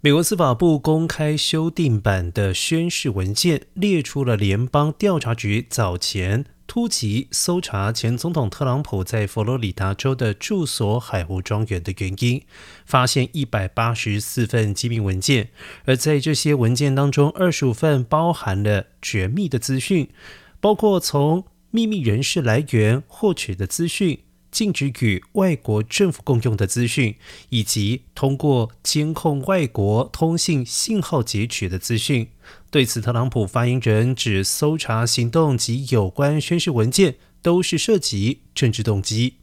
美国司法部公开修订版的宣誓文件，列出了联邦调查局早前突击搜查前总统特朗普在佛罗里达州的住所海湖庄园的原因，发现一百八十四份机密文件，而在这些文件当中，二十五份包含了绝密的资讯，包括从秘密人士来源获取的资讯。禁止与外国政府共用的资讯，以及通过监控外国通信信号截取的资讯。对此，特朗普发言人指，搜查行动及有关宣誓文件都是涉及政治动机。